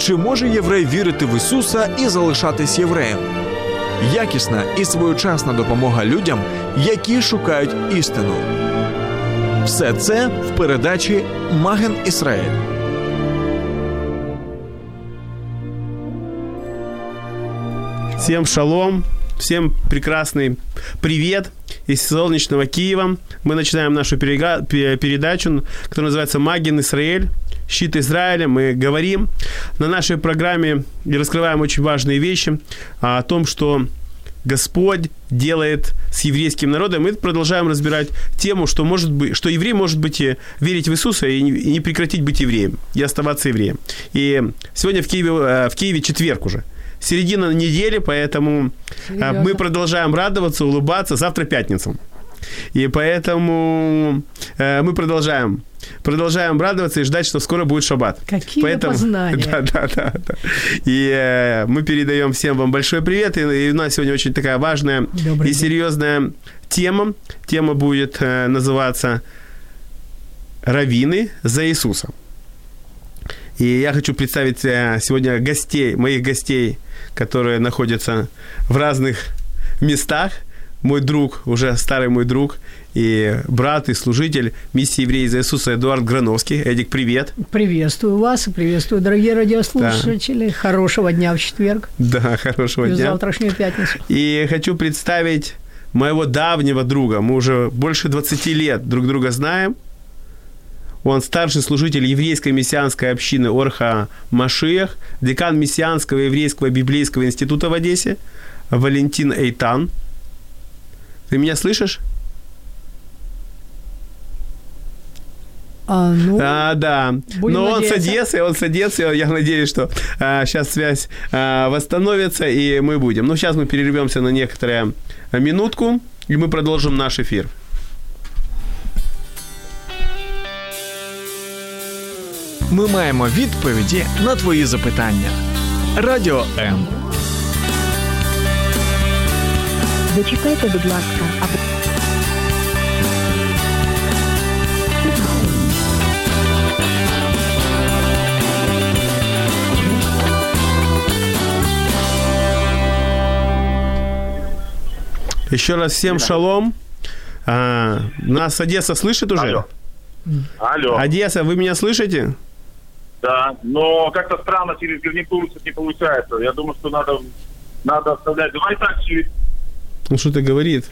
Чи може єврей вірити в Ісуса і залишатись євреєм? Якісна і своєчасна допомога людям, які шукають істину. Все це в передачі Маген Ісраїль. Всем шалом, всем прекрасный привет из солнечного Киева. Мы начинаем нашу перега- пе- передачу, которая называется «Магин Израиль». Щит Израиля. Мы говорим на нашей программе и раскрываем очень важные вещи о том, что Господь делает с еврейским народом. Мы продолжаем разбирать тему, что, может быть, что еврей может быть и верить в Иисуса и не, и не прекратить быть евреем, и оставаться евреем. И сегодня в Киеве, э, в Киеве четверг уже. Середина недели, поэтому э, Серьезно? мы продолжаем радоваться, улыбаться. Завтра пятница. И поэтому э, мы продолжаем. Продолжаем радоваться и ждать, что скоро будет шаббат. Какие Поэтому, познания. Да, да, да, да. И э, мы передаем всем вам большой привет. И, и у нас сегодня очень такая важная Добрый и день. серьезная тема. Тема будет э, называться «Раввины за Иисуса». И я хочу представить э, сегодня гостей, моих гостей, которые находятся в разных местах. Мой друг, уже старый мой друг, и брат, и служитель миссии евреи за Иисуса Эдуард Грановский. Эдик, привет. Приветствую вас и приветствую, дорогие радиослушатели. Хорошего дня в четверг Да, хорошего и дня. завтрашнюю пятницу. И хочу представить моего давнего друга. Мы уже больше 20 лет друг друга знаем. Он старший служитель еврейской мессианской общины Орха Машиях, декан Мессианского еврейского библейского института в Одессе, Валентин Эйтан. Ты меня слышишь? А, ну, А, да. Будем Но он с надеяться. Одессы, он с Одессы. Я надеюсь, что сейчас связь а, восстановится, и мы будем. Ну, сейчас мы перервемся на некоторую минутку, и мы продолжим наш эфир. Ми маємо відповіді на твої запитання. Радіо М. Зачекайте, будь ласка, аби Еще раз всем шалом. А, нас Одесса слышит уже? Алло. Алло. Одесса, вы меня слышите? Да, но как-то странно через гарнитуру не получается. Я думаю, что надо, надо оставлять. Давай так через... Ну, что-то говорит.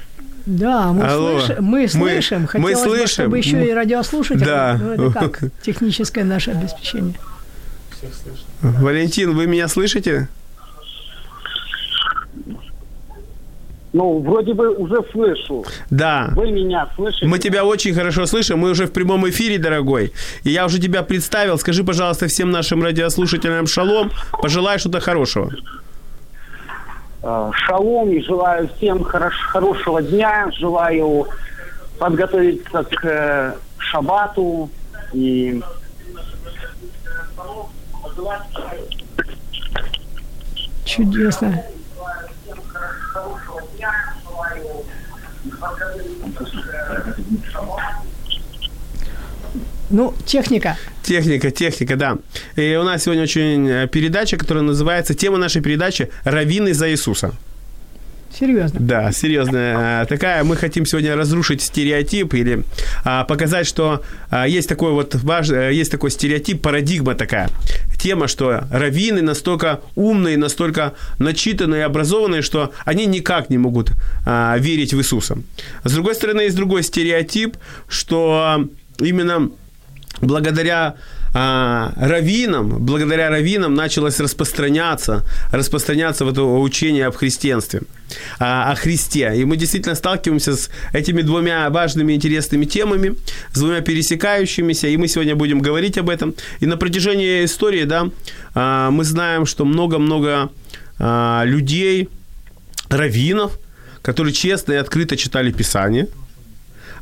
да, мы, Алло. слышим, мы Мы- слышим. мы Хотелось бы, слышим. чтобы еще и радиослушатели. Да. Ну, это как техническое наше обеспечение. Валентин, вы меня слышите? Ну, вроде бы уже слышу. Да. Вы меня слышите? Мы тебя очень хорошо слышим, мы уже в прямом эфире, дорогой. И я уже тебя представил. Скажи, пожалуйста, всем нашим радиослушателям шалом. Пожелай что-то хорошего. Э, Шалом и желаю всем хорош- хорошего дня. Желаю подготовиться к э, шабату и Чудесно. Ну, техника. Техника, техника, да. И у нас сегодня очень э, передача, которая называется, тема нашей передачи «Раввины за Иисуса». Серьезно. Да, серьезная э, такая. Мы хотим сегодня разрушить стереотип или а, показать, что а, есть такой вот важ, э, есть такой стереотип, парадигма такая. Тема, что раввины настолько умные, настолько начитанные, образованные, что они никак не могут а, верить в Иисуса. С другой стороны, есть другой стереотип, что именно благодаря а, раввинам, благодаря раввинам началось распространяться, распространяться в это учение об христианстве, о, о Христе. И мы действительно сталкиваемся с этими двумя важными интересными темами, с двумя пересекающимися, и мы сегодня будем говорить об этом. И на протяжении истории, да, а, мы знаем, что много-много а, людей, раввинов, которые честно и открыто читали Писание,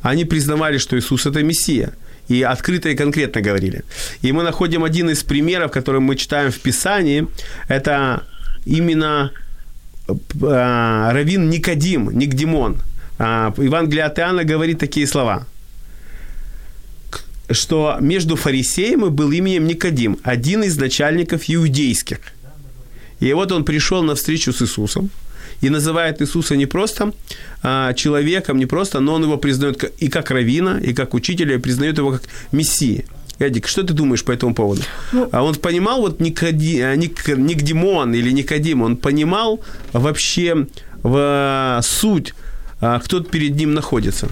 они признавали, что Иисус – это Мессия – и открыто и конкретно говорили. И мы находим один из примеров, который мы читаем в Писании, это именно э, Равин Никодим, Никдимон. Э, Евангелие от Иоанна говорит такие слова, что между фарисеем и был именем Никодим, один из начальников иудейских. И вот он пришел на встречу с Иисусом, и называет Иисуса не просто а, человеком, не просто, но он его признает и как равина, и как учителя, и признает его как мессия. Эдик, что ты думаешь по этому поводу? Ну, а он понимал, вот Никоди, а, Ник, Никдимон или Никодим, он понимал вообще в суть, а, кто перед ним находится?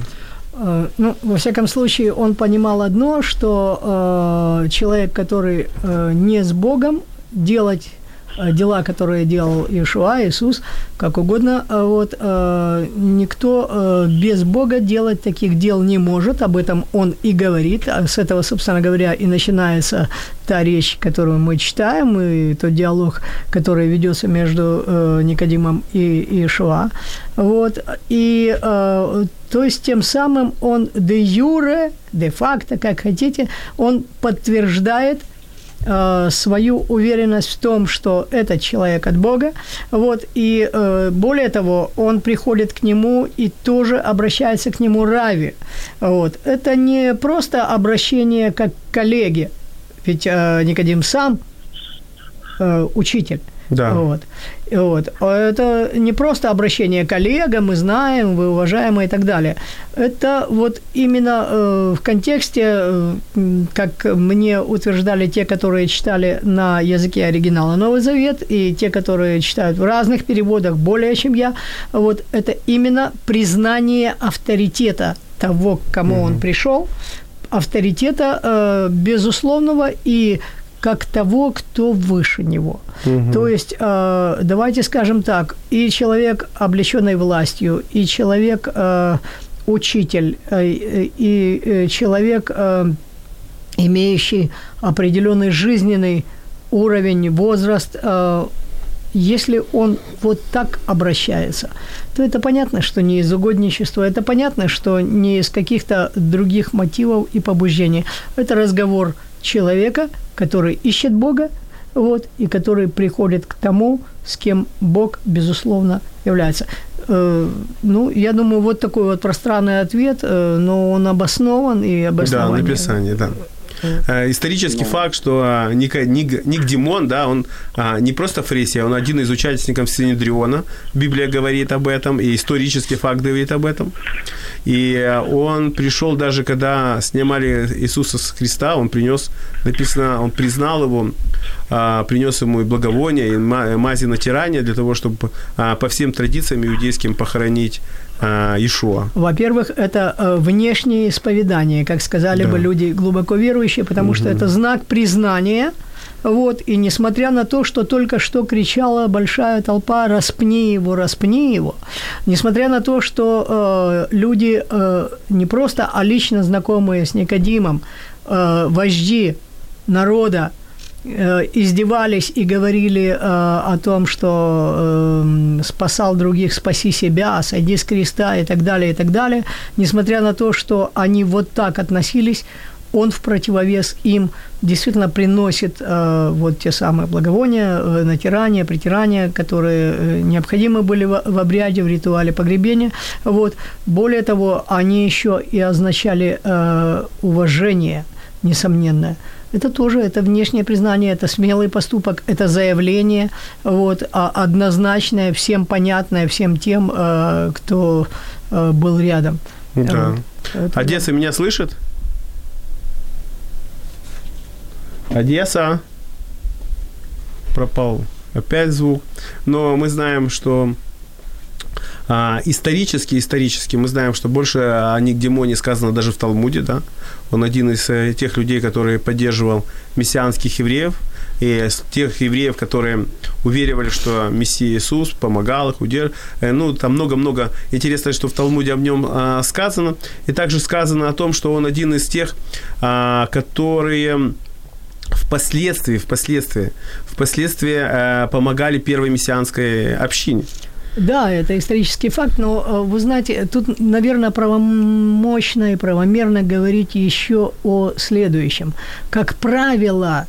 Э, ну, во всяком случае, он понимал одно, что э, человек, который э, не с Богом, делать дела, которые делал Иешуа, Иисус, как угодно. А вот э, никто э, без Бога делать таких дел не может. Об этом он и говорит. А с этого, собственно говоря, и начинается та речь, которую мы читаем, и тот диалог, который ведется между Никодимом и Иешуа. Вот. И то есть тем самым он де юре, де факто, как хотите, он подтверждает – э, свою уверенность в том, что этот человек от Бога. Вот, и э, более того, он приходит к нему и тоже обращается к нему рави. Вот. Это не просто обращение как к коллеге, ведь э, Никодим сам э, учитель. Да. Вот. Вот. Это не просто обращение коллега, мы знаем, вы уважаемые и так далее. Это вот именно э, в контексте, э, как мне утверждали те, которые читали на языке оригинала Новый Завет, и те, которые читают в разных переводах более, чем я, вот это именно признание авторитета того, к кому угу. он пришел, авторитета э, безусловного и как того, кто выше него. Угу. То есть, э, давайте скажем так, и человек, облеченный властью, и человек, э, учитель, э, и человек, э, имеющий определенный жизненный уровень, возраст, э, если он вот так обращается, то это понятно, что не из угодничества, это понятно, что не из каких-то других мотивов и побуждений. Это разговор человека, который ищет Бога, вот, и который приходит к тому, с кем Бог, безусловно, является. Э, ну, я думаю, вот такой вот пространный ответ, э, но он обоснован и обоснован. Да, написание, да. Э, исторический ну. факт, что а, Ник, Ник, Ник Димон, да, он а, не просто фарисей, он один из участников Синедриона. Библия говорит об этом, и исторический факт говорит об этом. И а, он пришел даже, когда снимали Иисуса с креста, он принес, написано, он признал его, принес ему и благовоние, и мази натирания для того, чтобы по всем традициям иудейским похоронить а, Ишуа? Во-первых, это э, внешнее исповедание, как сказали да. бы люди глубоко верующие, потому угу. что это знак признания. Вот, и несмотря на то, что только что кричала большая толпа «распни его, распни его», несмотря на то, что э, люди э, не просто, а лично знакомые с Никодимом, э, вожди народа, Э, издевались и говорили э, о том, что э, спасал других, спаси себя, сойди с креста и так далее, и так далее. Несмотря на то, что они вот так относились, он в противовес им действительно приносит э, вот те самые благовония, э, натирания, притирания, которые э, необходимы были в, в обряде, в ритуале погребения. Вот. Более того, они еще и означали э, уважение, несомненное – это тоже это внешнее признание, это смелый поступок, это заявление, вот, а однозначное, всем понятное, всем тем, э, кто э, был рядом. Да. Вот. Одесса меня слышит? Одесса. Пропал опять звук. Но мы знаем, что а, исторически, исторически мы знаем, что больше о Нигдемоне сказано даже в Талмуде, да. Он один из э, тех людей, который поддерживал мессианских евреев, и тех евреев, которые уверивали, что Мессия Иисус помогал их, удерживал. Ну, там много-много интересного, что в Талмуде об нем а, сказано. И также сказано о том, что он один из тех, а, которые впоследствии, впоследствии, впоследствии э, помогали первой мессианской общине. Да, это исторический факт, но э, вы знаете, тут, наверное, правомощно и правомерно говорить еще о следующем. Как правило,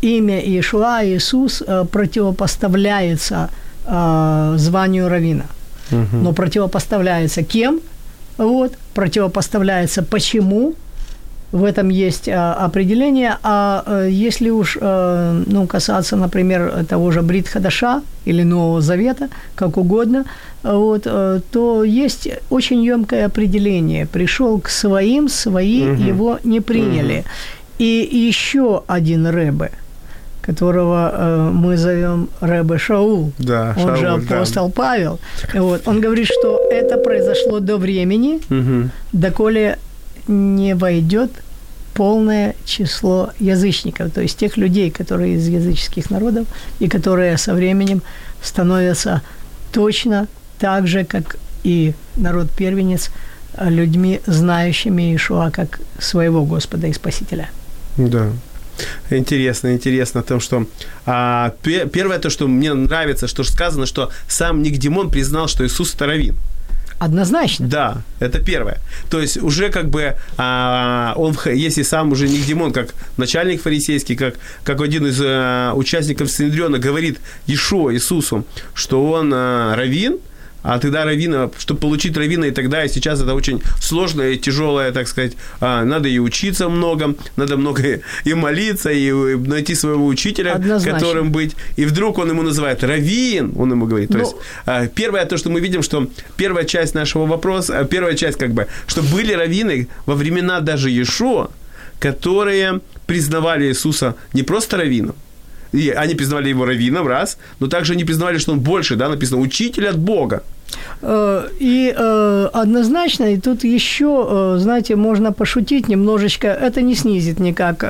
имя Иешуа, Иисус, э, противопоставляется э, званию равина. Угу. Но противопоставляется кем? Вот, противопоставляется почему? В этом есть а, определение. А а, если уж а, ну, касаться, например, того же Брит Хадаша или Нового Завета, как угодно, вот, а, то есть очень емкое определение. Пришел к своим, свои угу. его не приняли. Угу. И еще один Рэбе – которого э, мы зовем Рэбе Шаул, да, он Шаул, же апостол да. Павел. Вот. Он говорит, что это произошло до времени, угу. доколе не войдет полное число язычников, то есть тех людей, которые из языческих народов и которые со временем становятся точно так же, как и народ-первенец, людьми, знающими Иешуа как своего Господа и Спасителя. Да. Интересно, интересно о том, что а, первое то, что мне нравится, что сказано, что сам Никдимон признал, что Иисус Таравин. Однозначно. Да, это первое. То есть уже как бы а, он, если сам уже Никдимон, как начальник фарисейский, как, как один из а, участников Синедриона говорит Ишо, Иисусу, что он а, равин, а тогда равина, чтобы получить равина и тогда, и сейчас это очень сложное и тяжелое, так сказать, а, надо и учиться много, надо много и молиться, и найти своего учителя, Однозначно. которым быть. И вдруг он ему называет равин, он ему говорит. То ну, есть а, первое то, что мы видим, что первая часть нашего вопроса, а, первая часть как бы, что были раввины во времена даже Иешуа, которые признавали Иисуса не просто раввином, и они признавали его раввином, раз, но также они признавали, что он больше, да, написано, учитель от Бога. Э, и э, однозначно, и тут еще, э, знаете, можно пошутить немножечко, это не снизит никак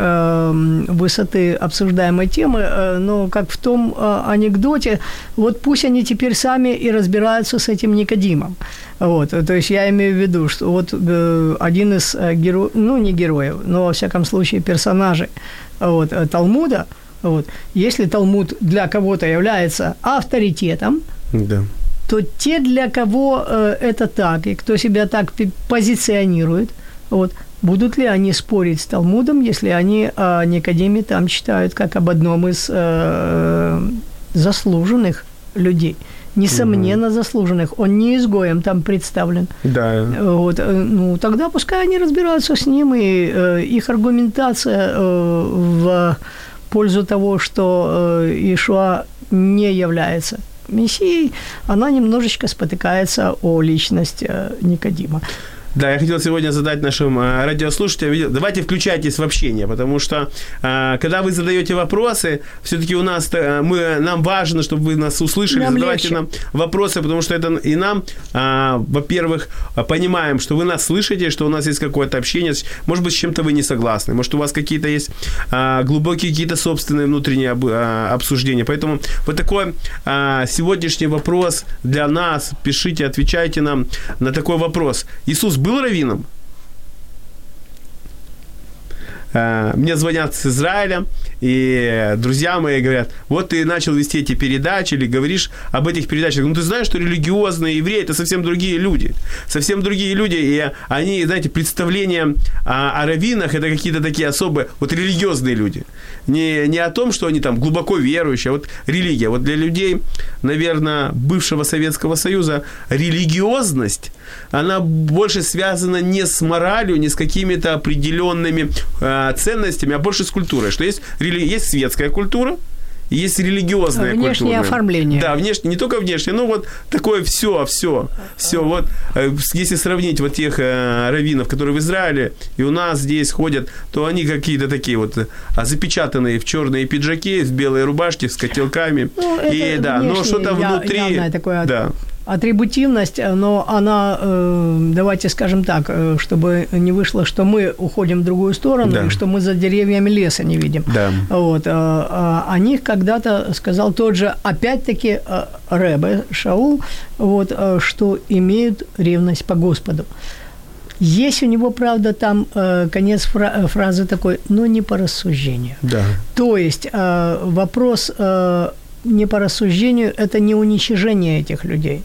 высоты обсуждаемой темы, но как в том анекдоте, вот пусть они теперь сами и разбираются с этим Никодимом. Вот, то есть я имею в виду, что вот один из героев, ну не героев, но во всяком случае персонажей вот, Талмуда, вот, если Талмуд для кого-то является авторитетом, да то те, для кого э, это так, и кто себя так позиционирует, вот, будут ли они спорить с Талмудом, если они о Никодиме там читают как об одном из э, заслуженных людей? Несомненно, угу. заслуженных. Он не изгоем там представлен. Да. Вот, э, ну, тогда пускай они разбираются с ним, и э, их аргументация э, в пользу того, что э, Ишуа не является Мессией, она немножечко спотыкается о личность э, Никодима. Да, я хотел сегодня задать нашим э, радиослушателям, давайте включайтесь в общение, потому что э, когда вы задаете вопросы, все-таки у нас, э, мы, нам важно, чтобы вы нас услышали, нам задавайте легче. нам вопросы, потому что это и нам, во-первых, понимаем, что вы нас слышите, что у нас есть какое-то общение, может быть, с чем-то вы не согласны, может, у вас какие-то есть глубокие какие-то собственные внутренние обсуждения, поэтому вот такой сегодняшний вопрос для нас, пишите, отвечайте нам на такой вопрос. Иисус был раввином? Э, мне звонят с Израиля, и друзья мои говорят, вот ты начал вести эти передачи или говоришь об этих передачах. Ну, ты знаешь, что религиозные евреи – это совсем другие люди. Совсем другие люди, и они, знаете, представления о, о раввинах – это какие-то такие особые, вот религиозные люди. Не, не о том, что они там глубоко верующие, а вот религия. Вот для людей, наверное, бывшего Советского Союза религиозность, она больше связана не с моралью, не с какими-то определенными э, ценностями, а больше с культурой. Что есть, есть светская культура, есть религиозная внешнее культура. Внешнее оформление. Да, внешне, не только внешнее, но вот такое все, все, все. Вот э, если сравнить вот тех э, раввинов, которые в Израиле, и у нас здесь ходят, то они какие-то такие вот э, запечатанные в черные пиджаки, в белые рубашки, с котелками. Ну, и да, но что-то внутри. Такое да атрибутивность, но она, э, давайте скажем так, э, чтобы не вышло, что мы уходим в другую сторону, Да. и что мы за деревьями леса не видим. Да. Вот, а, а, о них когда-то сказал тот же, опять-таки, э, Рэбе Шаул, вот, э, что имеют ревность по Господу. Есть у него, правда, там э, конец фра- фразы такой, но не по рассуждению. Да. То есть э, вопрос э, не по рассуждению, это не уничижение этих людей.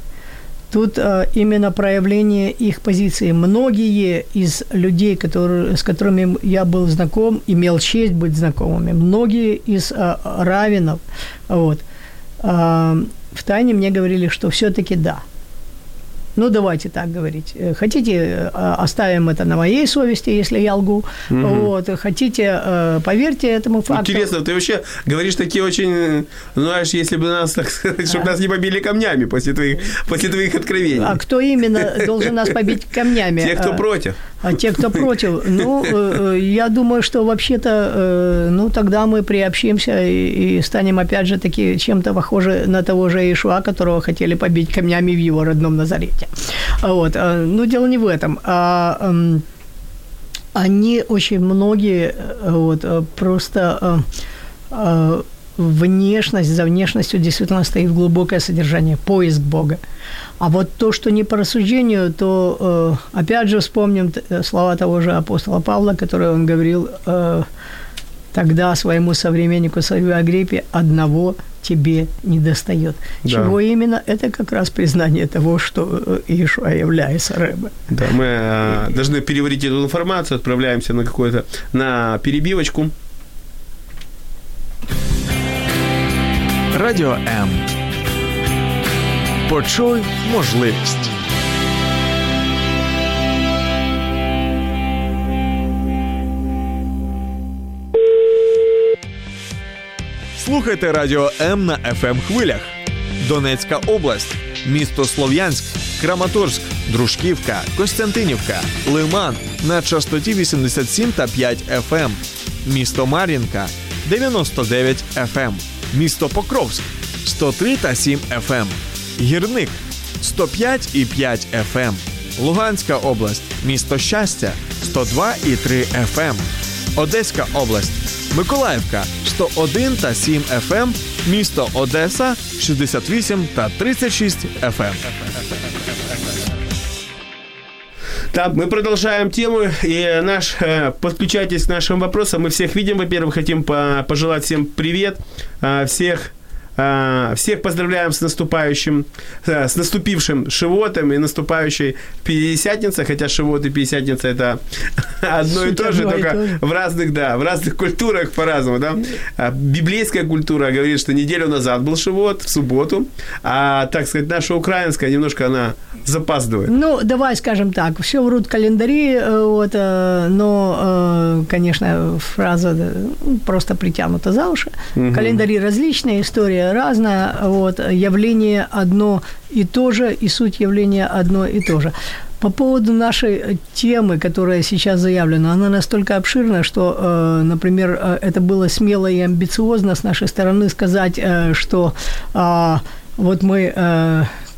Тут э, именно проявление их позиции. Многие из людей, которые, с которыми я был знаком, имел честь быть знакомыми, многие из э, раввинов, вот, э, втайне мне говорили, что все-таки да. Ну, давайте так говорить. Э, Хотите, э, оставим это на моей совести, если я лгу. Вот. Хотите, э, поверьте этому факту. Интересно, ты вообще говоришь такие очень, знаешь, если бы нас, так сказать, чтобы нас не побили камнями после твоих, после твоих откровений. А кто именно должен нас побить камнями? Те, кто А, против. А те, кто против, ну, э, э, я думаю, что вообще-то, э, ну, тогда мы приобщимся и, станем, опять же, таки чем-то похожи на того же Ишуа, которого хотели побить камнями в его родном Назарете. Вот. Ну, дело не в этом. А, эм, они очень многие вот, просто внешность, за внешностью действительно стоит глубокое содержание, поиск Бога. А вот то, что не по рассуждению, то э, опять же вспомним э, слова того же апостола Павла, которые он говорил э, тогда своему современнику Савию Агриппе, одного тебе не достает. Да. Чего именно? Это как раз признание того, что Иешуа является Рэбе. Да, мы должны переварить эту информацию, отправляемся на какую-то, на перебивочку. Радіо М. Почуй можливість. Слухайте Радіо М на fm хвилях. Донецька область, місто Слов'янськ, Краматорськ, Дружківка, Костянтинівка, Лиман на частоті 87 та 5 FM. Місто Мар'їнка 99 FM. Місто Покровськ 103 та 7 FM. Гірник 105 і 5 FM. Луганська область, місто Щастя 102 і 3 FM. Одеська область, Миколаївка 101 та 7 FM, місто Одеса 68 та 36 FM. Да, мы продолжаем тему, и наш, э, подключайтесь к нашим вопросам. Мы всех видим, во-первых, хотим по- пожелать всем привет, э, всех всех поздравляем с наступающим, э, с наступившим Шивотом и наступающей Пятидесятница, хотя Шивот и Пятидесятница это одно и то же, только в разных, да, в разных культурах по-разному, да. А Библейская культура говорит, что неделю назад был Шивот, в субботу, а, так сказать, наша украинская немножко она запаздывает. Ну, давай скажем так, все врут календари, э, вот, э, но, конечно, фраза ну, просто притянута за уши. Календари различные, история разная, вот, явление одно и то же, и суть явления одно и то же. По поводу нашей темы, которая сейчас заявлена, она настолько обширна, что, э, например, э, это было смело и амбициозно с нашей стороны сказать, э, что а, вот мы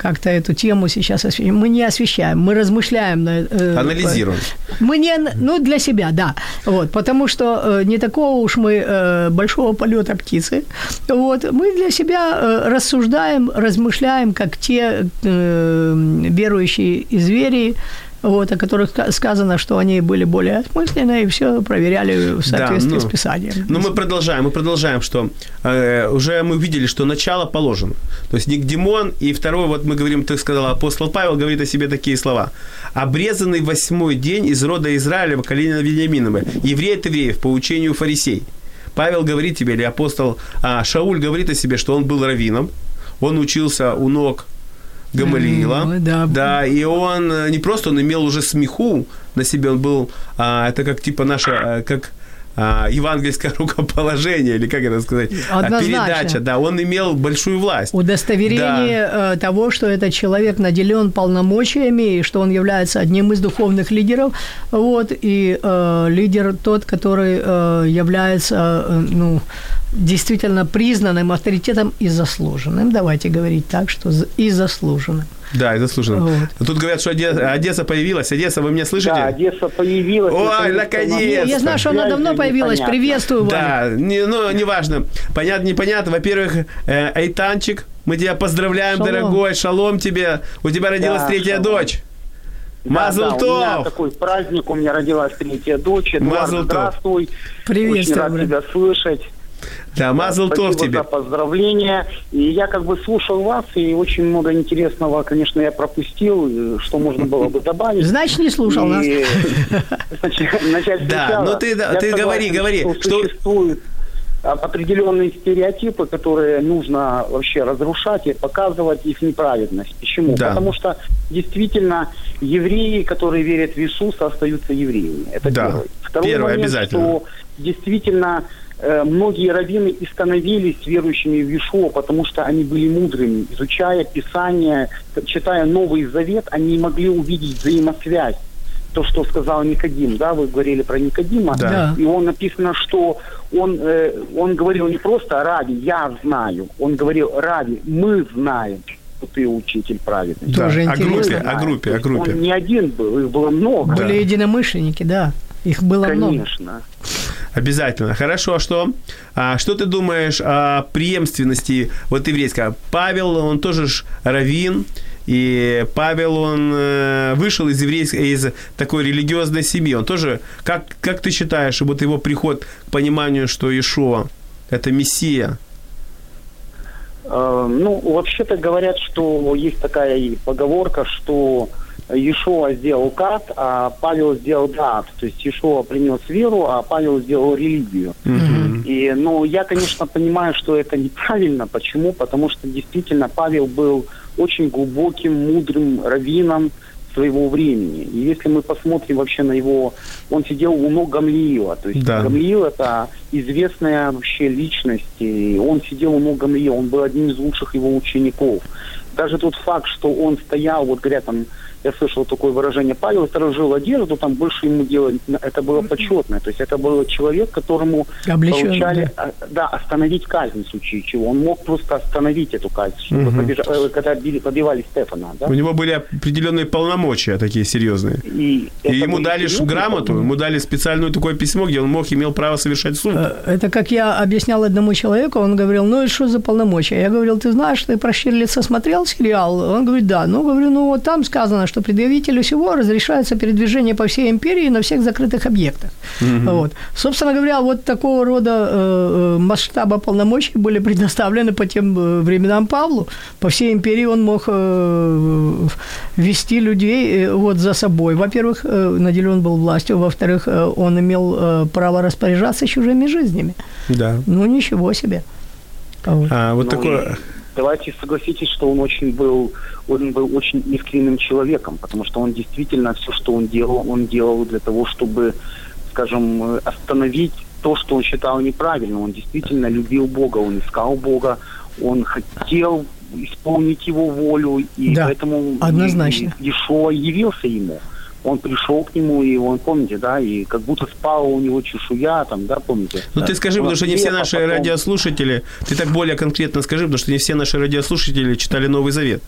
как-то эту тему сейчас освещаем. Мы не освещаем, мы размышляем. э, Анализируем. Мы не, ну, для себя, да. Вот, потому что э, не такого уж мы э, большого полета птицы. Вот, мы для себя э, рассуждаем, размышляем, как те э, верующие из звери, вот, о которых ска- сказано, что они были более осмысленны и все проверяли в соответствии ну, с Писанием. Но мы продолжаем, мы продолжаем, что э, уже мы видели, что начало положено. То есть Никдимон и второй, вот мы говорим, ты сказал, апостол Павел говорит о себе такие слова. Обрезанный восьмой день из рода Израилева, колена Вениаминова, еврей от евреев по учению фарисей. Павел говорит тебе, или апостол а, Шауль говорит о себе, что он был раввином, он учился у ног Гамалиила. Да. да, и он э, не просто, он имел уже смеху на себе, он был, а, это как типа наша, э, как а, евангельское рукоположение, или как это сказать, а, Однозначно. передача, да, он имел большую власть. удостоверение э, того, что этот человек наделен полномочиями, и что он является одним из духовных лидеров, вот, и э, лидер тот, который э, является, э, ну, действительно признанным авторитетом и заслуженным. Давайте говорить так, что и заслуженным. Да, и заслуженно. Вот. Тут говорят, что Оде- Одесса появилась. Одесса, вы меня слышите? Да, Одесса появилась. Ой, наконец-то! Я знаю, что она давно появилась. Приветствую вас. Да, не, ну, неважно. Понятно, непонятно. Во-первых, э, Айтанчик, мы тебя поздравляем, Шалом. дорогой. Шалом тебе. У тебя родилась Да, третья шалом. дочь. Да, Мазл да, у меня такой праздник, у меня родилась третья дочь. Эдуард, Мазл тов. здравствуй. Приветствую, Очень рад тебя слышать. Да, мазл тов Спасибо тебе. за поздравления. И я как бы слушал вас, и очень много интересного, конечно, я пропустил, э, что можно было бы добавить. Значит, не слушал нас. И начать Да, сначала. ну ты- да, ты говори, говори, Что, существуют а, определенные стереотипы, которые нужно вообще разрушать и показывать их неправедность. Почему? Да. Потому что действительно евреи, которые верят в Иисуса, остаются евреями. Это Да. первое. Второй Первое, момент, обязательно. что действительно э, многие раввины и становились верующими в Иешуа, потому что они были мудрыми. Изучая Писание, читая Новый Завет, они могли увидеть взаимосвязь. То, что сказал Никодим, да, вы говорили про Никодима, Да. Да. и он написано, что он, э, он говорил не просто «Рави, я знаю», он говорил «Рави, мы знаем, что ты учитель праведный». Да. Тоже О интересно. группе, Мы знаем. о группе, о группе. Он не один был, их было много. Были единомышленники, да. Их было много. Конечно. Обязательно. Хорошо, что? А что ты думаешь о преемственности вот еврейского? Павел, он тоже ж раввин, и Павел, он э, вышел из еврейской, из такой религиозной семьи. Он тоже, как, как ты считаешь, вот его приход к пониманию, что Ишуа – это Мессия? Э, Ну, вообще-то говорят, что есть такая поговорка, что Иешуа сделал кат, а Павел сделал дат. То есть Иешуа принес веру, а Павел сделал религию. И, ну, я, конечно, понимаю, что это неправильно. Почему? Потому что действительно Павел был очень глубоким, мудрым раввином своего времени. И если мы посмотрим вообще на его... Он сидел у ног Гамлиила. То есть Да. Гамлиил – это известная вообще личность. И он сидел у ног Гамлиила. Он был одним из лучших его учеников. Даже тот факт, что он стоял, вот говорят, там, я слышал такое выражение, Павел сторожил одежду, там больше ему делать, это было почетно. То есть это был человек, которому Облечён, получали, да. а, да, остановить казнь в случае чего. Он мог просто остановить эту казнь, чтобы Мгм. побежа- э, когда били- побивали Стефана. Да? У него были определенные полномочия такие серьезные. И, И ему дали грамоту, ему дали специальное такое письмо, где он мог, имел право совершать суд. Э, Это как я объяснял одному человеку, он говорил, ну и что за полномочия? Я говорил, ты знаешь, ты про Штирлица смотрел сериал? Он говорит, да. Ну, говорю, ну вот там сказано, что предъявителю всего разрешается передвижение по всей империи на всех закрытых объектах. Вот. Собственно говоря, вот такого рода э, э, масштаба полномочий были предоставлены по тем э, временам Павлу. По всей империи он мог э, вести людей э, вот за собой. Во-первых, э, наделен был властью, во-вторых, э, он имел э, право распоряжаться чужими жизнями. Да. Ну, ничего себе. А вот. А, вот Ну, такое... Давайте согласитесь, что он очень был, он был очень искренним человеком, потому что он действительно все, что он делал, он делал для того, чтобы, скажем, э, остановить то, что он считал неправильным. Он действительно любил Бога, он искал Бога, он хотел исполнить его волю, и Да, поэтому однозначно. Иешуа явился ему. Он пришел к нему, и он, помните, да, и как будто спала у него чешуя, там, да, помните? Ну ты скажи, потому что не все а наши потом- радиослушатели, ты так более конкретно скажи, потому что не все наши радиослушатели читали Новый Завет.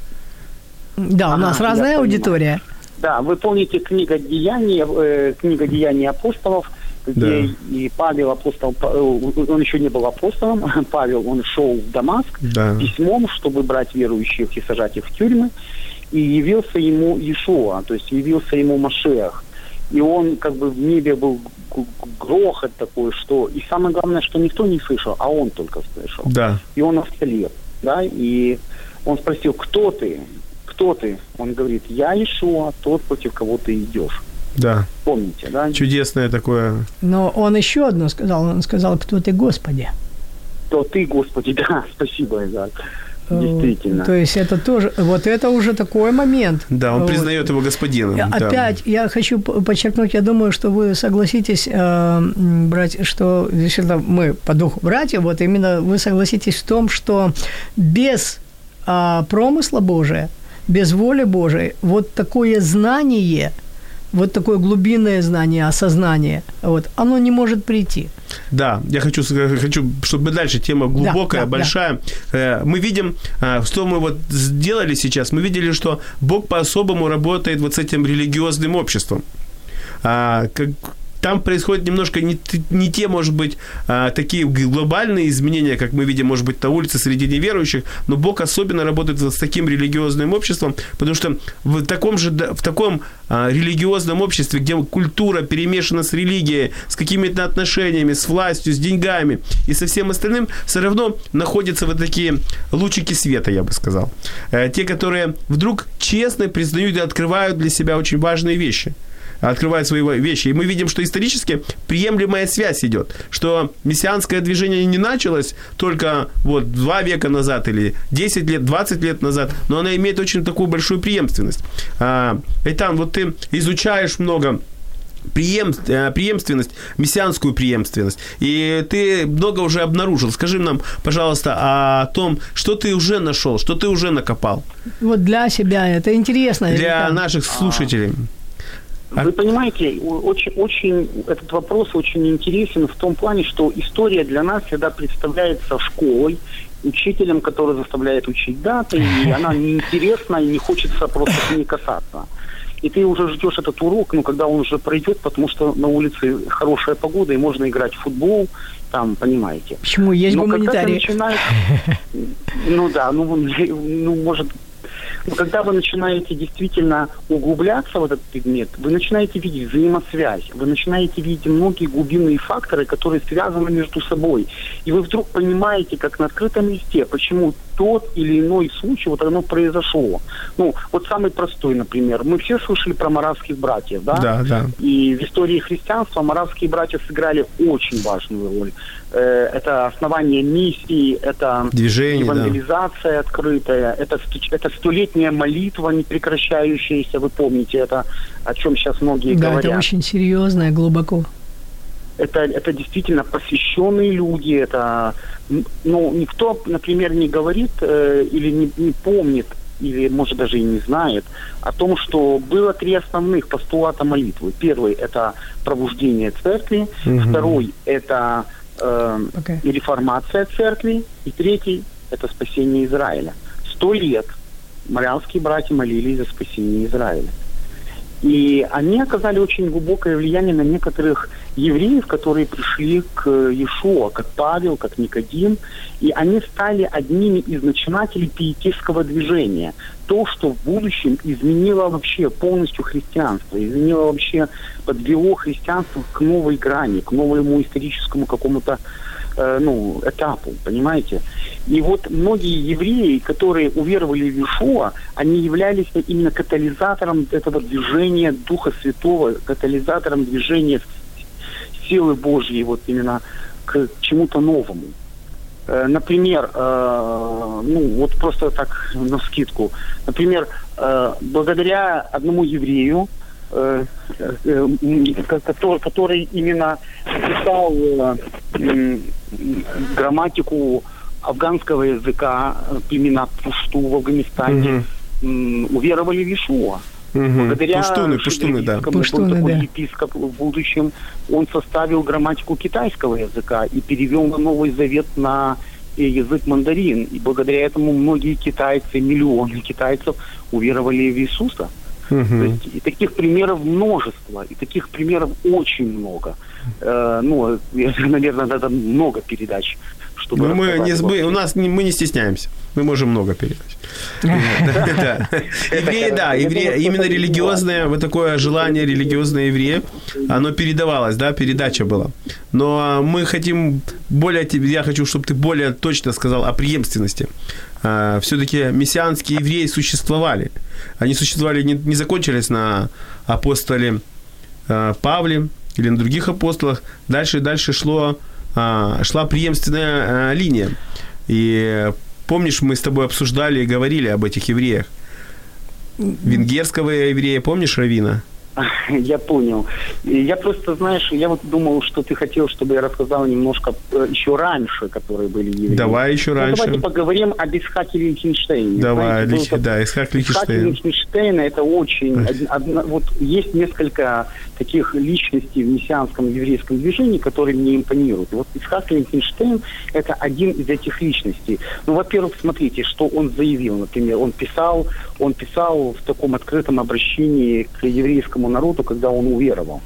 Да, у Ага, нас разная понимаю. аудитория. Да, вы помните книга Деяний, э, книга Деяний апостолов, где Да. и Павел апостол, э, он еще не был апостолом, Павел, он шел в Дамаск Да. письмом, чтобы брать верующих и сажать их в тюрьмы, и явился ему Иешуа, то есть явился ему Машех. И он как бы в небе был грохот такой, что... И самое главное, что никто не слышал, а он только слышал. Да. И он ослеп, да, и он спросил, кто ты? Кто ты? Он говорит, я Ишуа, тот, против кого ты идешь. Да. Помните, да? Чудесное такое. Но он еще одно сказал. Он сказал, кто ты, Господи. То ты, Господи, да, спасибо, да. Э, Действительно. То есть это тоже, вот это уже такой момент. Да, он Вот. признает его господином. Я- да. Опять я хочу подчеркнуть, я думаю, что вы согласитесь, э, брать, что действительно мы по духу братья, вот именно вы согласитесь в том, что без а, промысла Божия, без воли Божией, вот такое знание вот такое глубинное знание, осознание, вот, оно не может прийти. Да, я хочу, хочу, чтобы дальше тема глубокая, да, да. большая. Э, Мы видим, э, что мы вот сделали сейчас. Мы видели, что Бог по-особому работает вот с этим религиозным обществом. А, как, там происходят немножко не, не те, может быть, а, такие глобальные изменения, как мы видим, может быть, на улице среди неверующих, но Бог особенно работает с таким религиозным обществом, потому что в таком же, в таком а, религиозном обществе, где культура перемешана с религией, с какими-то отношениями, с властью, с деньгами и со всем остальным, все равно находятся вот такие лучики света, я бы сказал. Э, Те, которые вдруг честно признают и открывают для себя очень важные вещи открывают свои вещи. И мы видим, что исторически приемлемая связь идет, что мессианское движение не началось только вот два века назад или 10 лет, 20 лет назад, но оно имеет очень такую большую преемственность. А, Эйтан, вот ты изучаешь много преем, э, преемственность, мессианскую преемственность. И ты много уже обнаружил. Скажи нам, пожалуйста, о том, что ты уже нашел, что ты уже накопал Вот для себя это интересно. для наших слушателей. Вы понимаете, очень, очень этот вопрос очень интересен в том плане, что история для нас всегда представляется школой, учителем, который заставляет учить даты, и она неинтересна, и не хочется просто к ней касаться. И ты уже ждешь этот урок, ну, когда он уже пройдет, потому что на улице хорошая погода, и можно играть в футбол, там, понимаете. Почему есть Но когда ты гуманитарии? начинаешь... Ну да, ну, ну может... ну, когда вы начинаете действительно углубляться в этот предмет, вы начинаете видеть взаимосвязь, вы начинаете видеть многие глубинные факторы, которые связаны между собой. И вы вдруг понимаете, как на открытом листе, почему тот или иной случай, вот оно произошло. Ну, вот самый простой, например. Мы все слышали про маравских братьев, да? Да, да. И в истории христианства маравские братья сыграли очень важную роль. Э, Это основание миссии, это Движение, да. евангелизация открытая, это, это столетняя молитва, не прекращающаяся, вы помните, это о чем сейчас многие Да, говорят. это очень серьезно и глубоко. Это, это действительно посвященные люди, это, ну, никто, например, не говорит э, или не, не помнит, или, может, даже и не знает о том, что было три основных постулата молитвы. Первый – это пробуждение церкви, второй – это э, и реформация церкви, и третий – это спасение Израиля. Сто лет марианские братья молились за спасение Израиля. И они оказали очень глубокое влияние на некоторых евреев, которые пришли к Иешуа, как Павел, как Никодим, и они стали одними из начинателей пиетистского движения. То, что в будущем изменило вообще полностью христианство, изменило вообще, подвело христианство к новой грани, к новому историческому какому-то э, ну, этапу, понимаете? И вот многие евреи, которые уверовали в Иешуа, они являлись именно катализатором этого движения Духа Святого, катализатором движения силы Божьей, вот именно к чему-то новому. Э, Например, э, ну вот просто так на скидку. Например, э, благодаря одному еврею, э, который, который именно писал грамматику афганского языка, племена Пушту в Афганистане, уверовали в Ишуа. Благодаря Пуштуны, пуштуны, да. Пуштуны, был такой да. епископ в будущем, он составил грамматику китайского языка и перевел на Новый Завет на э, язык мандарин. И благодаря этому многие китайцы, миллионы китайцев уверовали в Иисуса. То Мгм. есть и таких примеров множество, и таких примеров очень много. Э, ну, наверное, надо много передач, чтобы Ну, мы, не, мы, у нас не, мы не стесняемся. Мы можем много передать. Да. Евреи, да, евреи, именно религиозное, вот такое желание религиозное евреев, оно передавалось, да, передача была. Но мы хотим более, я хочу, чтобы ты более точно сказал о преемственности. Все-таки мессианские евреи существовали. Они существовали, не, не закончились на апостоле э, Павле или на других апостолах. Дальше и дальше шло, а, шла преемственная а, линия. И помнишь, мы с тобой обсуждали и говорили об этих евреях. Венгерского еврея, помнишь Равина? Я понял. Я просто, знаешь, я вот думал, что ты хотел, чтобы я рассказал немножко э, еще раньше, которые были евреи. Давай еще Ну, раньше. Давайте поговорим об Исхаке Лихтенштейне. Давай, Знаете, Лих- да, Исхак Исхак Лихтенштейн. Лихтенштейн это очень... од- одна- вот есть несколько таких личностей в мессианском еврейском движении, которые мне импонируют. Вот Исхак Лихтенштейн это один из этих личностей. Ну, во-первых, смотрите, что он заявил, например, он писал, он писал в таком открытом обращении к еврейскому народу, когда он уверовал.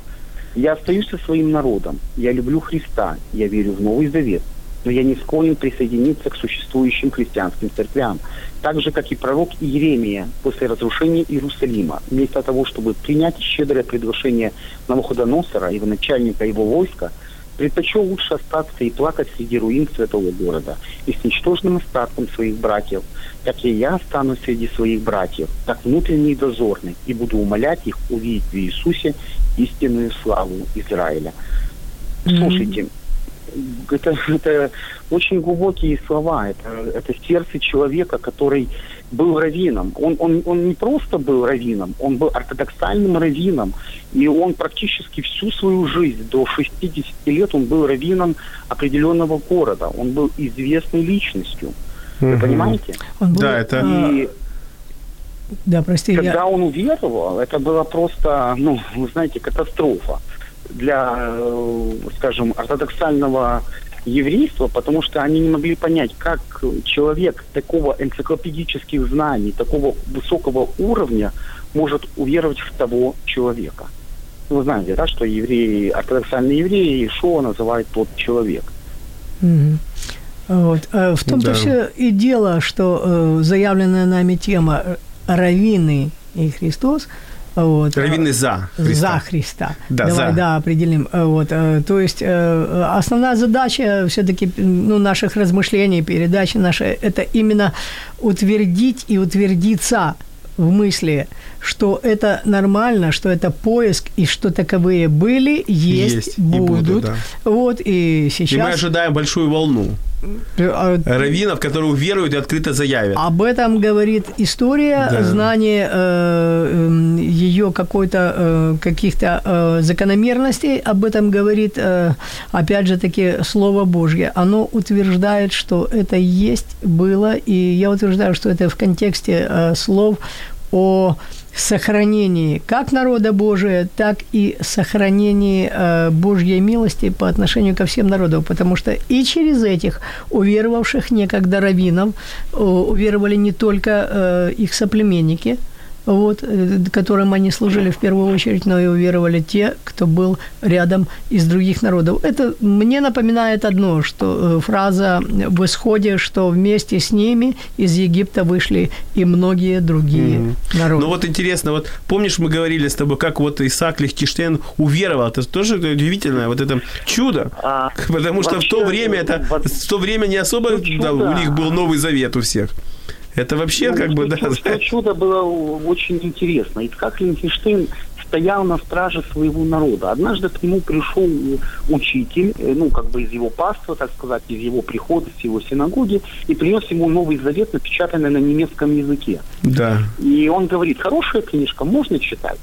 Я остаюсь со своим народом, я люблю Христа, я верю в Новый Завет, но я не склонен присоединиться к существующим христианским церквям. Так же, как и пророк Иеремия после разрушения Иерусалима, вместо того, чтобы принять щедрое приглашение Навуходоносора и начальника его войска, предпочел лучше остаться и плакать среди руин святого города и с ничтожным остатком своих братьев, как и я останусь среди своих братьев, как внутренний и дозорный, и буду умолять их увидеть в Иисусе истинную славу Израиля. Слушайте, это, это очень глубокие слова. Это, это сердце человека, который был раввином. Он, он, он не просто был раввином, он был ортодоксальным раввином. И он практически всю свою жизнь, до 60 лет, он был раввином определенного города. Он был известной личностью. Вы Мгм. понимаете? Он был, Да, это- а, И да, прости, когда я... он уверовал, это была просто, ну, вы знаете, катастрофа для, э, скажем, ортодоксального еврейства, потому что они не могли понять, как человек такого энциклопедических знаний, такого высокого уровня может уверовать в того человека. Вы знаете, да, что евреи, ортодоксальные евреи, Ишуа называют тот человек. Мгм. Вот. э, В том-то Да. все и дело, что э, заявленная нами тема э, раввины и Христос, вот, Раввины за Христа. за Христа. Да, Давай, за. да, определим. Э, Вот, э, то есть э, основная задача все-таки ну, наших размышлений, передачи нашей, это именно утвердить и утвердиться в мысли, что это нормально, что это поиск, и что таковые были, есть, Есть и будут. будут, да. Вот, и И мы сейчас... ожидаем большую волну э, раввинов, которые уверуют и открыто заявят. Об этом говорит история, Да. знание ее какой-то э, каких-то э, закономерностей. Об этом говорит, э, опять же таки, Слово Божье. Оно утверждает, что это есть, было, и я утверждаю, что это в контексте э, слов о сохранении как народа Божия, так и сохранении э, Божьей милости по отношению ко всем народам, потому что и через этих уверовавших некогда раввинов э, уверовали не только э, их соплеменники, вот, э, которым они служили в первую очередь, но и уверовали те, кто был рядом из других народов. Это мне напоминает одно, что э, фраза в исходе, что вместе с ними из Египта вышли и многие другие народы. Ну вот интересно, вот помнишь, мы говорили с тобой, как вот Исаак Лихтенштейн уверовал, это тоже удивительное, вот это чудо, А, потому что в то время это, в то время не особо, Ну, да, у них был Новый Завет у всех. Это вообще Ну, как бы, да, что- чудо было очень интересно. Ицхак Линхенштейн стоял на страже своего народа. Однажды к нему пришел учитель, э, ну, как бы из его паства, так сказать, из его прихода, с его синагоги, и принес ему Новый Завет, напечатанный на немецком языке. да. И он говорит, хорошая книжка, можно читать?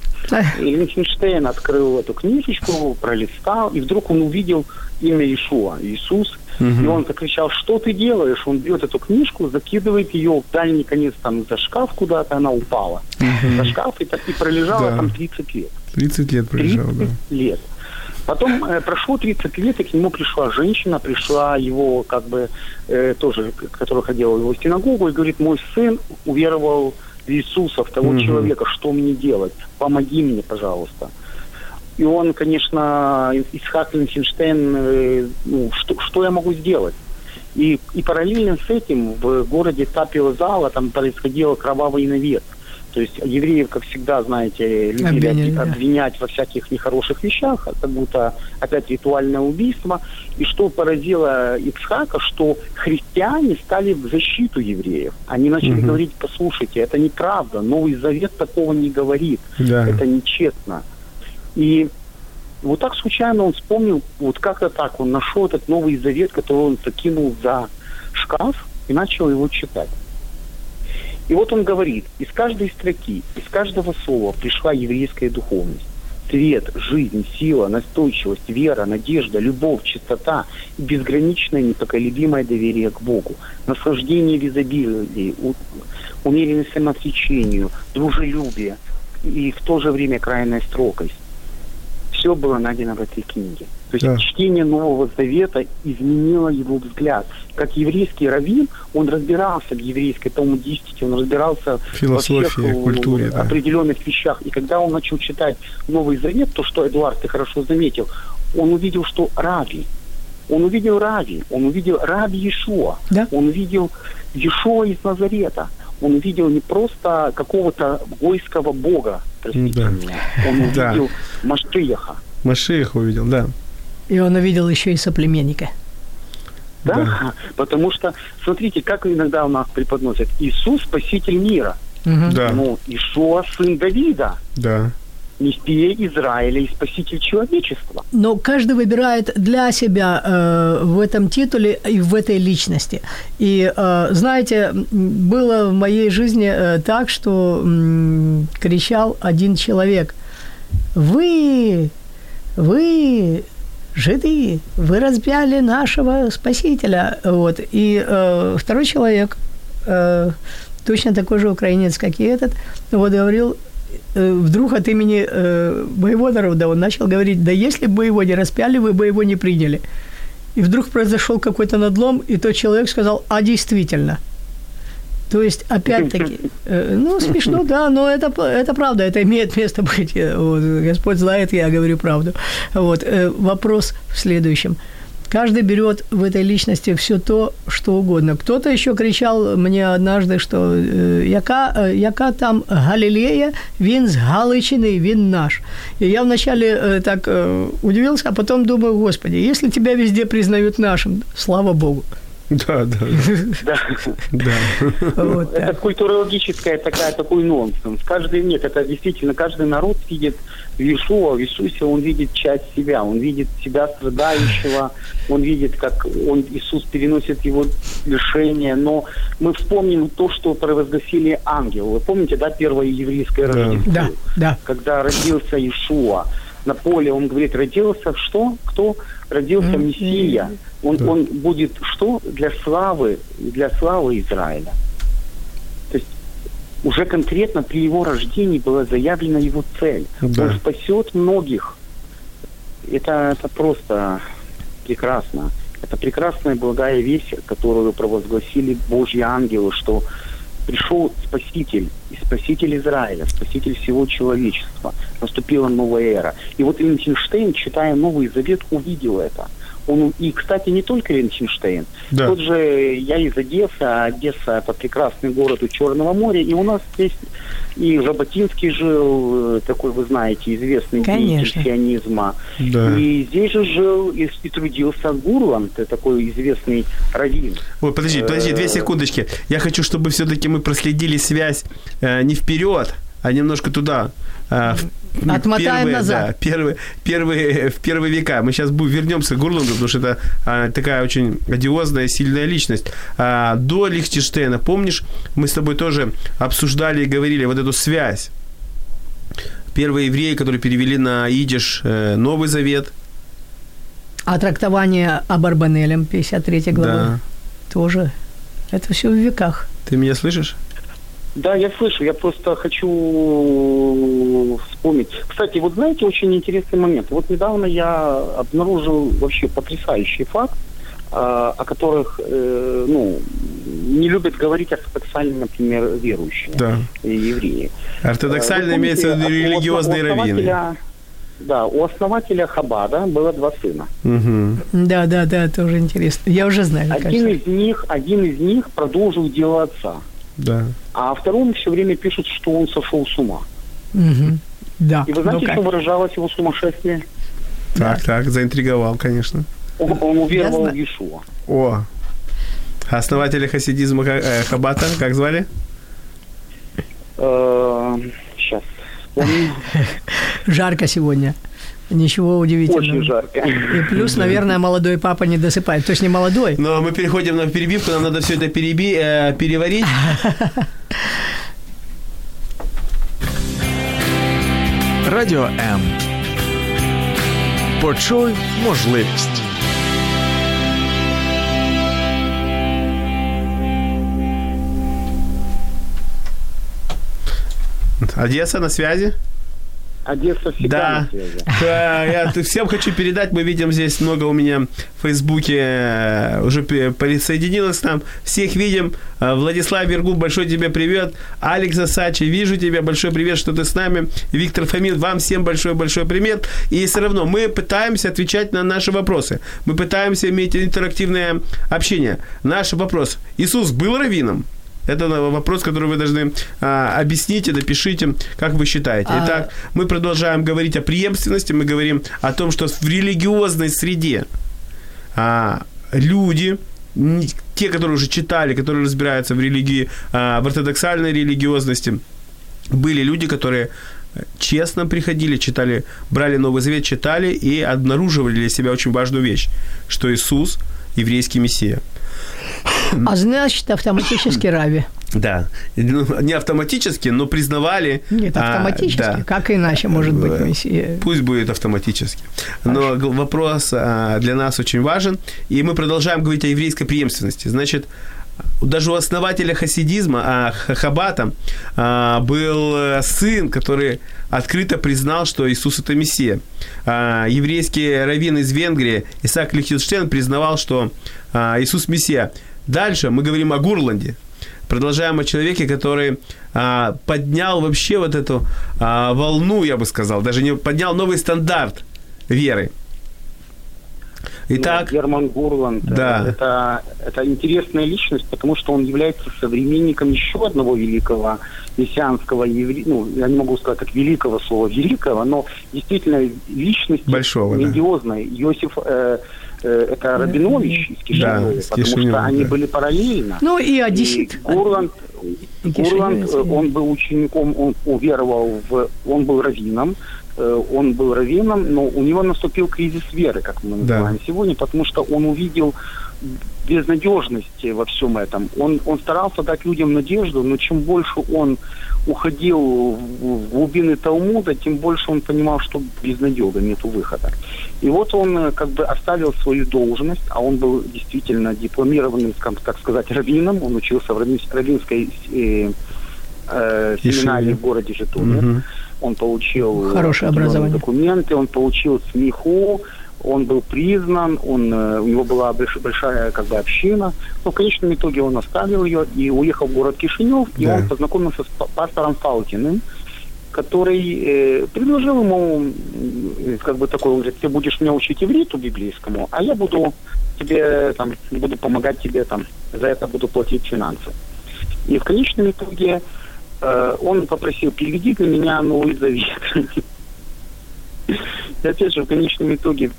И Линхенштейн открыл эту книжечку, пролистал, и вдруг он увидел имя Ишуа, Иисус. И он закричал, что ты делаешь? Он берет эту книжку, закидывает ее в дальний конец там за шкаф куда-то, она упала. За шкаф и, так и пролежала Да. там 30 лет. 30 лет 30 пролежал, да. лет. Потом э, прошло 30 лет, и к нему пришла женщина, пришла его, как бы, э, тоже, которая ходила в его синагогу, и говорит, мой сын уверовал в Иисуса, в того Мгм. человека, что мне делать? Помоги мне, пожалуйста. И он, конечно, Исхак Линхенштейн, э, ну, что, что я могу сделать? И, и параллельно с этим в городе Тапио-Зала там происходил кровавый навет. То есть евреев, как всегда, знаете, любили Обвиняли, да. обвинять во всяких нехороших вещах, как будто опять ритуальное убийство. И что поразило Ицхака, что христиане стали в защиту евреев. Они начали Мгм. говорить, послушайте, это неправда, Новый Завет такого не говорит, Да. это нечестно. И вот так случайно он вспомнил, вот как-то так, он нашел этот Новый Завет, который он закинул за шкаф и начал его читать. И вот он говорит, из каждой строки, из каждого слова пришла еврейская духовность. свет, жизнь, сила, настойчивость, вера, надежда, любовь, чистота и безграничное непоколебимое доверие к Богу, наслаждение в изобилии, умеренность самоотречению, дружелюбие и в то же время крайняя строгость. Все было найдено в этой книге. То есть Да. чтение Нового Завета изменило его взгляд. Как еврейский раввин, он разбирался в еврейской 10, он разбирался Философии, во всех, э, культуре, да. определенных вещах. И когда он начал читать Новый Завет, то, что Эдуард ты хорошо заметил, он увидел, что Рави, он увидел Рави, он увидел Раби Иешуа, Да. он увидел Иешуа из Назарета, он увидел не просто какого-то гойского бога, простите Да. меня, он Да. увидел Маштеха. Машех увидел, да. И он увидел еще и соплеменника. Да? Да. Потому что, смотрите, как иногда у нас преподносят, Иисус спаситель мира. Мгм. Да, Ну, Ишуа сын Давида, да. Мессия Израиля и спаситель человечества. Но каждый выбирает для себя э, в этом титуле и в этой личности. И э, знаете, было в моей жизни э, так, что м, кричал один человек: Вы, вы, жиды, вы разбяли нашего спасителя. Вот. И э, второй человек, э, точно такой же украинец, как и этот, вот говорил, э, вдруг от имени э, моего народа он начал говорить, да если бы его не распяли, вы бы его не приняли. И вдруг произошел какой-то надлом, и тот человек сказал, а действительно. То есть, опять-таки, э, ну, смешно, да, но это, это правда, это имеет место быть. Э, Вот, Господь знает, я говорю правду. Вот, э, вопрос в следующем. Каждый берет в этой личности все то, что угодно. Кто-то еще кричал мне однажды, что э, яка, э, яка там Галилея, він з Галичини, він наш. И я вначале э, так удивился, а потом думаю, Господи, если тебя везде признают нашим, слава Богу. Да, да, Да. да. Вот Это культурологическая такая, такой нонсенс. Каждый, нет, это действительно, каждый народ видит Иешуа, в Иисусе, он видит часть себя, он видит себя страдающего, он видит, как он, Иисус переносит его лишение, но мы вспомним то, что провозгласили ангелы. Вы помните, да, первое еврейское. Рождество? Да, да. когда родился Иешуа. На поле он говорит, родился что? Кто? Родился Мессия. Он, Да. он будет что? Для славы, для славы Израиля. Уже конкретно при его рождении была заявлена его цель. Да. Он спасет многих. Это, это просто прекрасно. Это прекрасная благая весть, которую провозгласили Божьи ангелы, что пришел Спаситель, и Спаситель Израиля, Спаситель всего человечества. Наступила новая эра. И вот Линхенштейн, читая Новый Завет, увидел это. Он, и, кстати, не только Линхенштейн. Да. Тот же, я из Одессы, а Одесса – это прекрасный город у Черного моря, и у нас здесь и Жаботинский жил, э, такой, вы знаете, известный деятель сионизма. Да. И здесь же жил и, и трудился Гурланд, это такой известный раввин. Ой, подожди, подожди, две Э, секундочки. Я хочу, чтобы все-таки мы проследили связь э, не вперед, а немножко туда. Э, в Отмотаем первые, назад. Да, первые, первые, в первые века. Мы сейчас вернемся к Гурланду, потому что это а, такая очень одиозная, сильная личность. А, до Лихтенштейна, помнишь, мы с тобой тоже обсуждали и говорили вот эту связь. Первые евреи, которые перевели на идиш э, Новый Завет. А трактование об Арбанелем, 53 глава, Да. тоже. Это все в веках. Ты меня слышишь? Да, я слышу, я просто хочу вспомнить. Кстати, вот знаете, очень интересный момент. Вот недавно я обнаружил вообще потрясающий факт, а, о которых, э, ну, не любят говорить ортодоксальные, например, верующие Да. евреи. Ортодоксально Э, имеется в виду религиозные раввины. Да, у основателя Хабада было два сына. Угу. Да, да, да, тоже интересно. Я уже знаю, Один кажется. из них, один из них продолжил дело отца, Да. а второму все время пишут, что он сошел с ума. Мгм. Да. И вы ну знаете, как? что выражалось его сумасшествие? Так, так, заинтриговал, конечно. Он, он уверовал в Иешуа. О, основателя хасидизма э, Хабата, как звали? Сейчас. вспомню. Жарко сегодня. Ничего удивительного. Очень жарко. И плюс, наверное, молодой папа не досыпает. То есть не молодой. Но мы переходим на перебивку, нам надо все это переби, э, переварить. Радіо М. Почуй можливість. Одесса на связи? Одесса всегда Да. я всем хочу передать, мы видим здесь много у меня в Фейсбуке э, уже присоединилось к нам. Всех видим. Э, Владислав Вергу, большой тебе привет. Алекс Асачи, вижу тебя, большой привет, что ты с нами. Виктор Фомин, вам всем большой-большой привет. И все равно мы пытаемся отвечать на наши вопросы. Мы пытаемся иметь интерактивное общение. Наш вопрос. Иисус был раввином? Это вопрос, который вы должны а, объяснить и напишите, как вы считаете. А- Итак, мы продолжаем говорить о преемственности, мы говорим о том, что в религиозной среде а, люди, те, которые уже читали, которые разбираются в религии, а, в ортодоксальной религиозности, были люди, которые честно приходили, читали, брали Новый Завет, читали и обнаруживали для себя очень важную вещь, что Иисус – еврейский Мессия. А значит, автоматически рави. Да, Ну, не автоматически, но признавали. Нет, а, автоматически. да. Как иначе может быть Э, мессия? Пусть будет автоматически. Но г- вопрос а, для нас очень важен. И мы продолжаем говорить о еврейской преемственности. Значит, даже у основателя хасидизма, а, Хабата, а, был э, сын, который открыто признал, что Иисус – это Мессия. А, еврейский раввин из Венгрии Исаак Лихтенштейн признавал, что а, Иисус – Мессия. Дальше мы говорим о Гурланде. Продолжаем о человеке, который а, поднял вообще вот эту а, волну, я бы сказал, даже не поднял новый стандарт веры. Итак, Герман Гурланд. э, Да. Это, это интересная личность, потому что он является современником еще одного великого мессианского еврея. Ну, я не могу сказать как великого слова великого, но действительно личность Большого, да. грандиозная. Иосиф э, э, это Рабинович из Кишинева, из потому Кишинева, что они да. были параллельно. Ну и одессит. Гурланд, И Гурланд, э, да. он был учеником, он уверовал в... Он был раввином, он был раввином, но у него наступил кризис веры, как мы Да. называем сегодня, потому что он увидел безнадежность во всем этом. Он, он старался дать людям надежду, но чем больше он уходил в глубины Талмуда, тем больше он понимал, что безнадега, нету выхода. И вот он э, как бы оставил свою должность, а он был действительно дипломированным, так сказать, раввином, он учился в раввин- раввинской э, э, семинарии в городе Житомир. Мгм. Он получил Хорошее определенные образование. документы, он получил смеху, он был признан, он, э, у него была больш- большая как бы община. Но в конечном итоге он оставил ее и уехал в город Кишинев, и Да. он познакомился с па- пастором Фаутиным, который э, предложил ему, э, как бы такой, он говорит, ты будешь меня учить ивриту библейскому, а я буду тебе, там, буду помогать тебе, там, за это буду платить финансы. И в конечном итоге э, он попросил, переведи для меня Новый Завет. И опять же, в конечном итоге,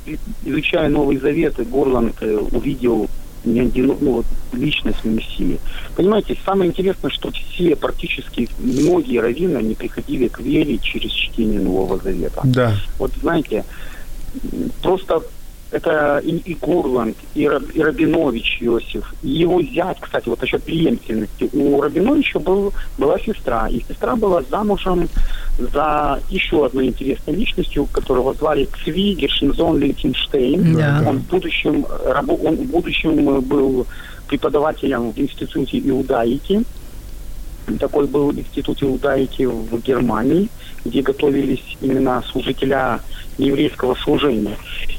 изучая Новый Завет, Горланд э, увидел не один, ну, вот, личность Мессии. Понимаете, самое интересное, что все, практически многие раввины, они приходили к вере через чтение Нового Завета. да. Вот знаете, просто это и, и Гурланд, и, Раб- и Рабинович Иосиф, и его зять, кстати, вот насчет преемственности. У Рабиновича был, была сестра, и сестра была замужем за еще одной интересной личностью, которого звали Цви Гершинзон Линкенштейн. Да. Он в будущем, он в будущем э, был преподавателем в институте иудаики. Такой был институт иудаики в Германии, где готовились именно служителя еврейского служения.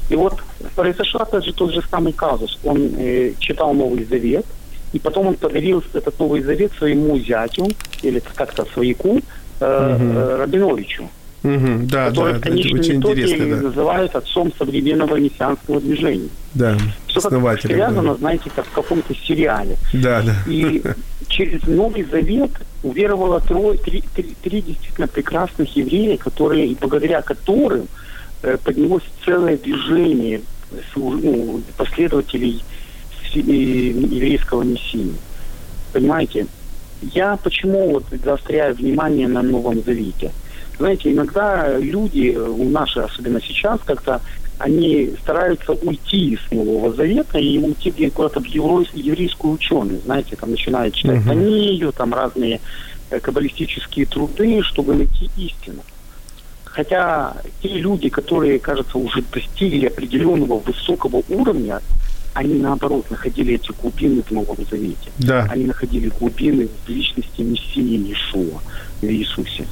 И вот произошел опять же тот же самый казус. Он э, читал Новый Завет, и потом он подарил этот Новый Завет своему зятю, или как-то свояку, э, э, Рабиновичу, Мгм, да, да, который в это конечном очень итоге интересно, да. называют отцом современного мессианского движения. Да, Все как связано, да. знаете, как в каком-то сериале. Да, да. И через Новый Завет уверовало трое, три, три- три действительно прекрасных еврея, которые, и благодаря которым поднялось целое движение ну, последователей э, еврейского мессии. Понимаете? Я почему вот заостряю внимание на Новом Завете? Знаете, иногда люди, э, у наши, особенно сейчас, как-то они стараются уйти из Нового Завета и уйти куда-то в еврей- еврейскую ученую. Знаете, там начинают читать. Танию, там разные э, каббалистические труды, чтобы найти истину. Хотя те люди, которые, кажется, уже достигли определенного высокого уровня, они наоборот находили эти глубины в Новом Завете. Да. Они находили глубины в личности Мессии Иешуа, в Иисусе.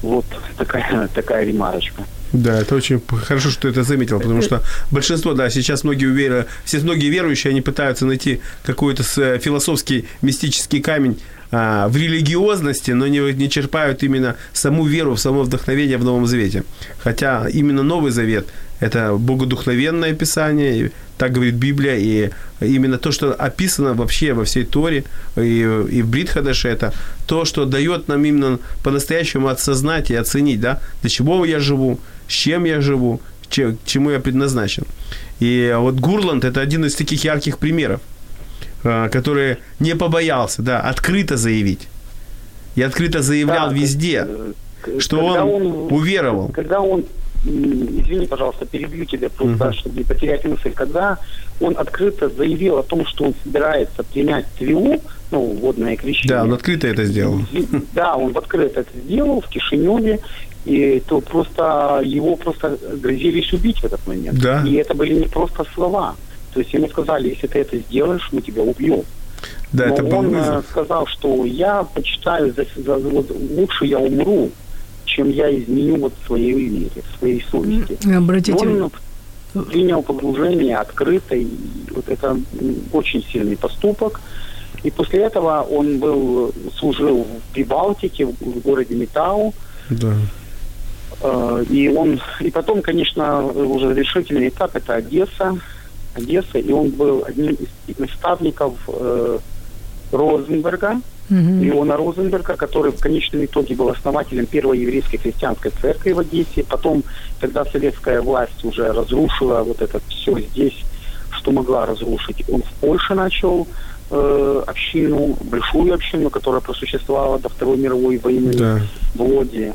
Вот такая, такая ремарочка. Да, это очень хорошо, что ты это заметил, потому что большинство, да, сейчас многие уверы, все многие верующие, они пытаются найти какой-то э, философский мистический камень а, в религиозности, но не, не черпают именно саму веру, само вдохновение в Новом Завете. Хотя именно Новый Завет – это богодухновенное писание, так говорит Библия, и именно то, что описано вообще во всей Торе и, и в Бритхадаше, это то, что дает нам именно по-настоящему осознать и оценить, да, для чего я живу, с чем я живу, че- чему я предназначен. И вот Гурланд – это один из таких ярких примеров, который не побоялся, да, открыто заявить. И открыто заявлял Да, везде, э, к- что когда он уверовал. Когда он, извини, пожалуйста, перебью тебя просто, Мгм. чтобы не потерять мысль, когда он открыто заявил о том, что он собирается принять твилу, ну, водное крещение. Да, он открыто это сделал. Да, он открыто это сделал в Кишиневе, и то просто его просто грозились убить в этот момент. Да. И это были не просто слова. То есть ему сказали, если ты это сделаешь, мы тебя убьем. Да, Но это был он э, вызов. сказал, что я почитаю, за, за- вот лучше я умру, чем я изменю вот своей вере, своей совести. Обратите Он принял погружение открыто, и вот это очень сильный поступок. И после этого он был, служил в Прибалтике, в, в городе Метау, Да. Э, И он, и потом, конечно, уже решительный этап это Одесса, Одесса, и он был одним из наставников э, Розенберга, Мгм. Иона Розенберга, который в конечном итоге был основателем первой еврейской христианской церкви в Одессе. Потом, когда советская власть уже разрушила вот это все здесь, что могла разрушить, он в Польше начал э, общину, большую общину, которая просуществовала до Второй мировой войны Да. в Лодзе.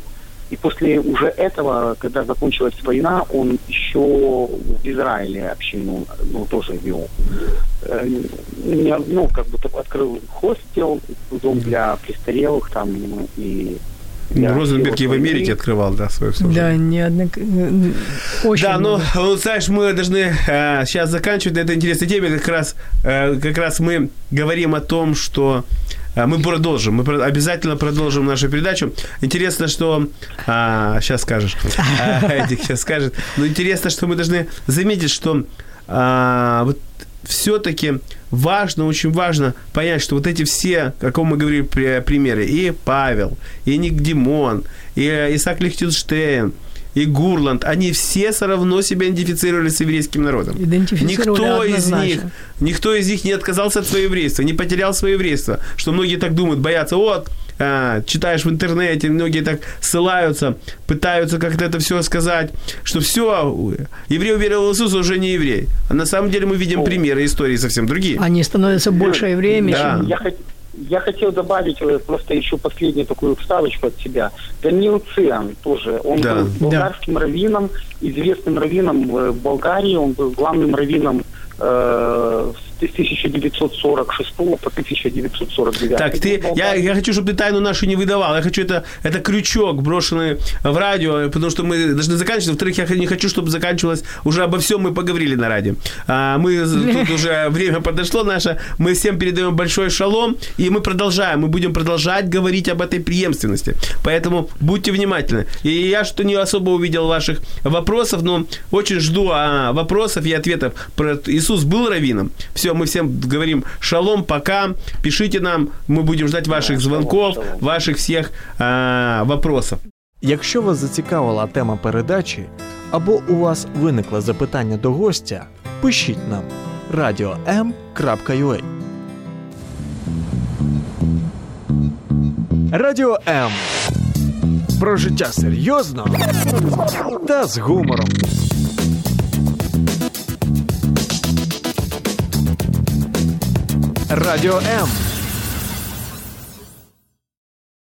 И после уже этого, когда закончилась война, он еще в Израиле общину ну, тоже вел. Э, не- Ну, как бы так открыл хостел, дом для престарелых там ну, и... Ну, для Розенберг и в Америке открывал, да, свое служение. Да, неоднократно. Очень Да, но вот, знаешь, мы должны сейчас заканчивать на этой интересной теме. Как раз, э, как раз мы говорим о том, что э, мы продолжим. Мы обязательно продолжим нашу передачу. Интересно, что... сейчас скажешь. А, Эдик сейчас скажет. Но интересно, что мы должны заметить, что а, вот все-таки важно, очень важно понять, что вот эти все, о ком мы говорили при- примеры, и Павел, и Ник Димон, и Исаак Лихтенштейн, и Гурланд, они все все равно себя идентифицировали с еврейским народом. Никто из них, никто из них не отказался от своего еврейства, не потерял свое еврейство. Что многие так думают, боятся, вот, а, читаешь в интернете, многие так ссылаются, пытаются как-то это все сказать, что все, еврей уверовал в Иисуса, уже не еврей. А на самом деле мы видим примеры истории совсем другие. Они становятся больше евреями, Да. чем... Я, хот- я хотел добавить э, просто еще последнюю такую вставочку от себя. Даниил Циан тоже. Он Да. был болгарским раввином, известным раввином э, в Болгарии. Он был главным раввином э, с 1946 по 1949. Так, ты, я, я хочу, чтобы ты тайну нашу не выдавал. Я хочу это, это крючок, брошенный в радио, потому что мы должны заканчивать. Во-вторых, я не хочу, чтобы заканчивалось уже обо всем мы поговорили на радио. А, мы тут уже время подошло наше. Мы всем передаем большой шалом, и мы продолжаем. Мы будем продолжать говорить об этой преемственности. Поэтому будьте внимательны. И я что не особо увидел ваших вопросов, но очень жду а, вопросов и ответов. Про Иисус был раввином. Все, мы всем говорим шалом, пока. Пишите нам, мы будем ждать ваших звонков, ваших всех а, вопросов. Якщо вас зацікавила тема передачі або у вас виникло запитання до гостя, пишіть нам radio.m.ua Радіо М. Про життя серйозно та з гумором. Радіо М.